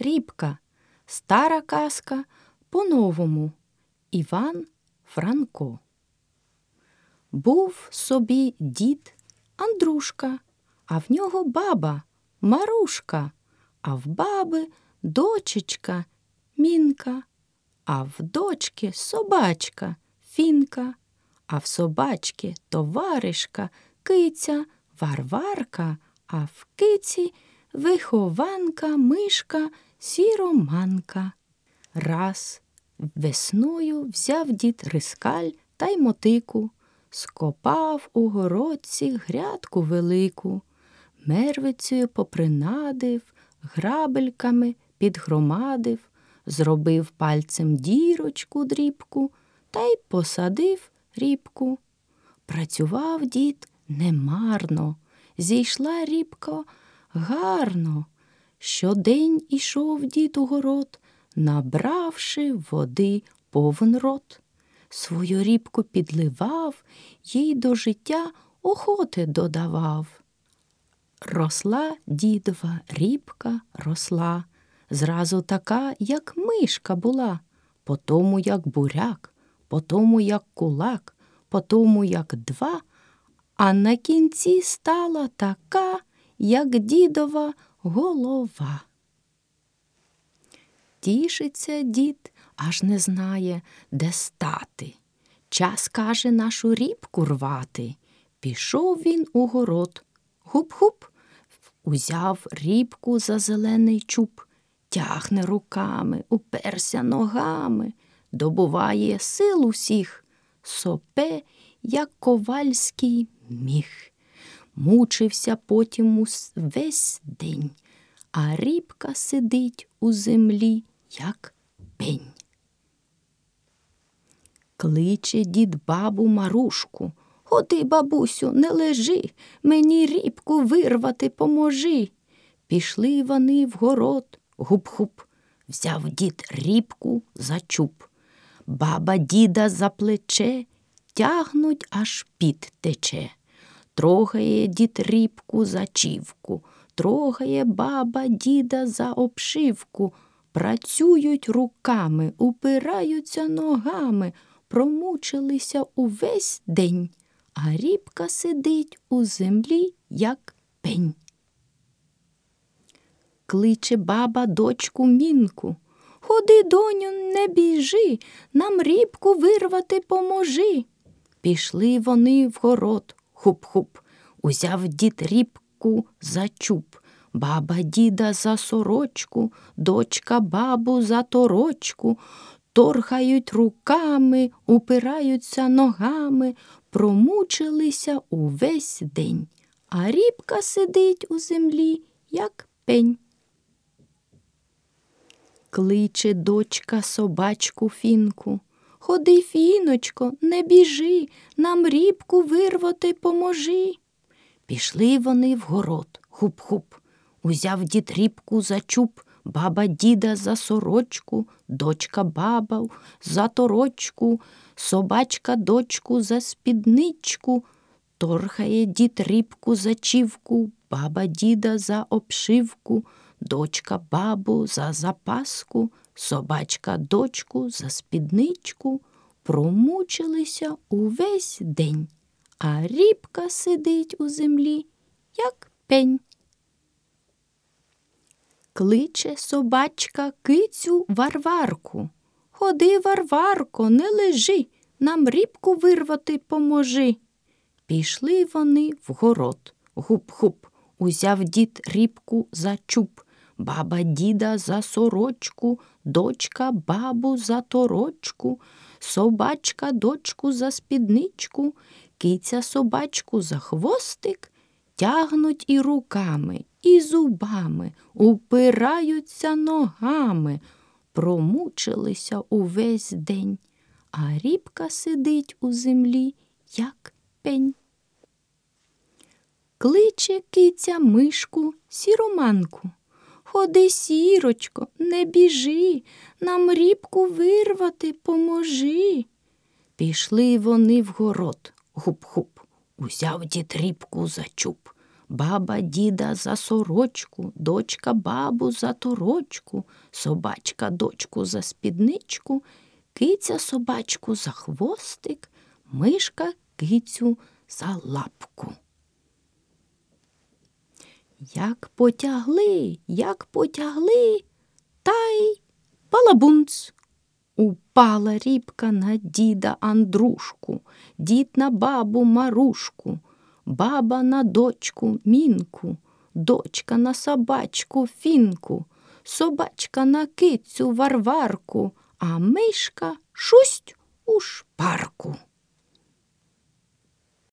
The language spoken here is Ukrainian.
рібка. Стара казка по-новому. Іван Франко. Був собі дід Андрушка, а в нього баба Марушка, а в баби дочечка мінка, а в дочки собачка фінка, а в собачки товаришка киця Варварка, а в киці вихованка мишка сіроманка. Раз весною взяв дід рискаль та й мотику, скопав у городці грядку велику, мервицею попринадив, грабельками підгромадив, зробив пальцем дірочку дрібку та й посадив рібку. Працював дід немарно, зійшла рібка гарно. Щодень ішов дід у город, набравши води повен рот. Свою рібку підливав, їй до життя охоти додавав. Росла дідова рібка росла, зразу така, як мишка була, по тому, як буряк, по тому, як кулак, по тому, як два, а на кінці стала така, як дідова голова. Тішиться дід, аж не знає, де стати. Час, каже, нашу рібку рвати. Пішов він у город. Хуп-хуп, узяв рібку за зелений чуб, тягне руками, уперся ногами, добуває сил усіх, сопе, як ковальський міг. Мучився потім весь день, а рібка сидить у землі, як пень. Кличе дід бабу Марушку. Ходи, бабусю, не лежи, мені рібку вирвати поможи. Пішли вони в город, гуп-хуп, взяв дід рібку за чуб. Баба діда за плече тягнуть, аж під тече. Трогає дід рібку за чівку, трогає баба діда за обшивку, працюють руками, упираються ногами, промучилися увесь день, а рібка сидить у землі, як пень. Кличе баба дочку мінку. Ходи, доню, не біжи, нам рібку вирвати поможи. Пішли вони в город, хуп-хуп, узяв дід рібку за чуб, баба діда за сорочку, дочка бабу за торочку, торгають руками, упираються ногами, промучилися увесь день, а рібка сидить у землі, як пень. Кличе дочка собачку фінку. Ходи, фіночко, не біжи, нам рібку вирвати поможи. Пішли вони в город, хуп-хуп, узяв дід рібку за чуб, баба діда за сорочку, дочка баба за торочку, собачка дочку за спідничку, торхає дід рібку за чівку, баба діда за обшивку, дочка бабу за запаску, собачка дочку за спідничку, промучилися увесь день, а рібка сидить у землі, як пень. Кличе собачка кицю Варварку. Ходи, Варварко, не лежи, нам рібку вирвати поможи. Пішли вони в город, гуп-хуп, узяв дід рібку за чуб, баба діда за сорочку, дочка бабу за торочку, собачка дочку за спідничку, киця собачку за хвостик, тягнуть і руками, і зубами, упираються ногами, промучилися увесь день, а рібка сидить у землі, як пень. Кличе киця мишку сіроманку. Ходи, сірочко, не біжи, нам рібку вирвати поможи. Пішли вони в город, гуп-хуп, узяв дід рібку за чуб. Баба діда за сорочку, дочка бабу за торочку, собачка дочку за спідничку, киця собачку за хвостик, мишка кицю за лапку. Як потягли, як потягли, та й балабунц. Упала рібка на діда Андрушку, дід на бабу Марушку, баба на дочку мінку, дочка на собачку фінку, собачка на кицю варварку, а мишка шусть у шпарку.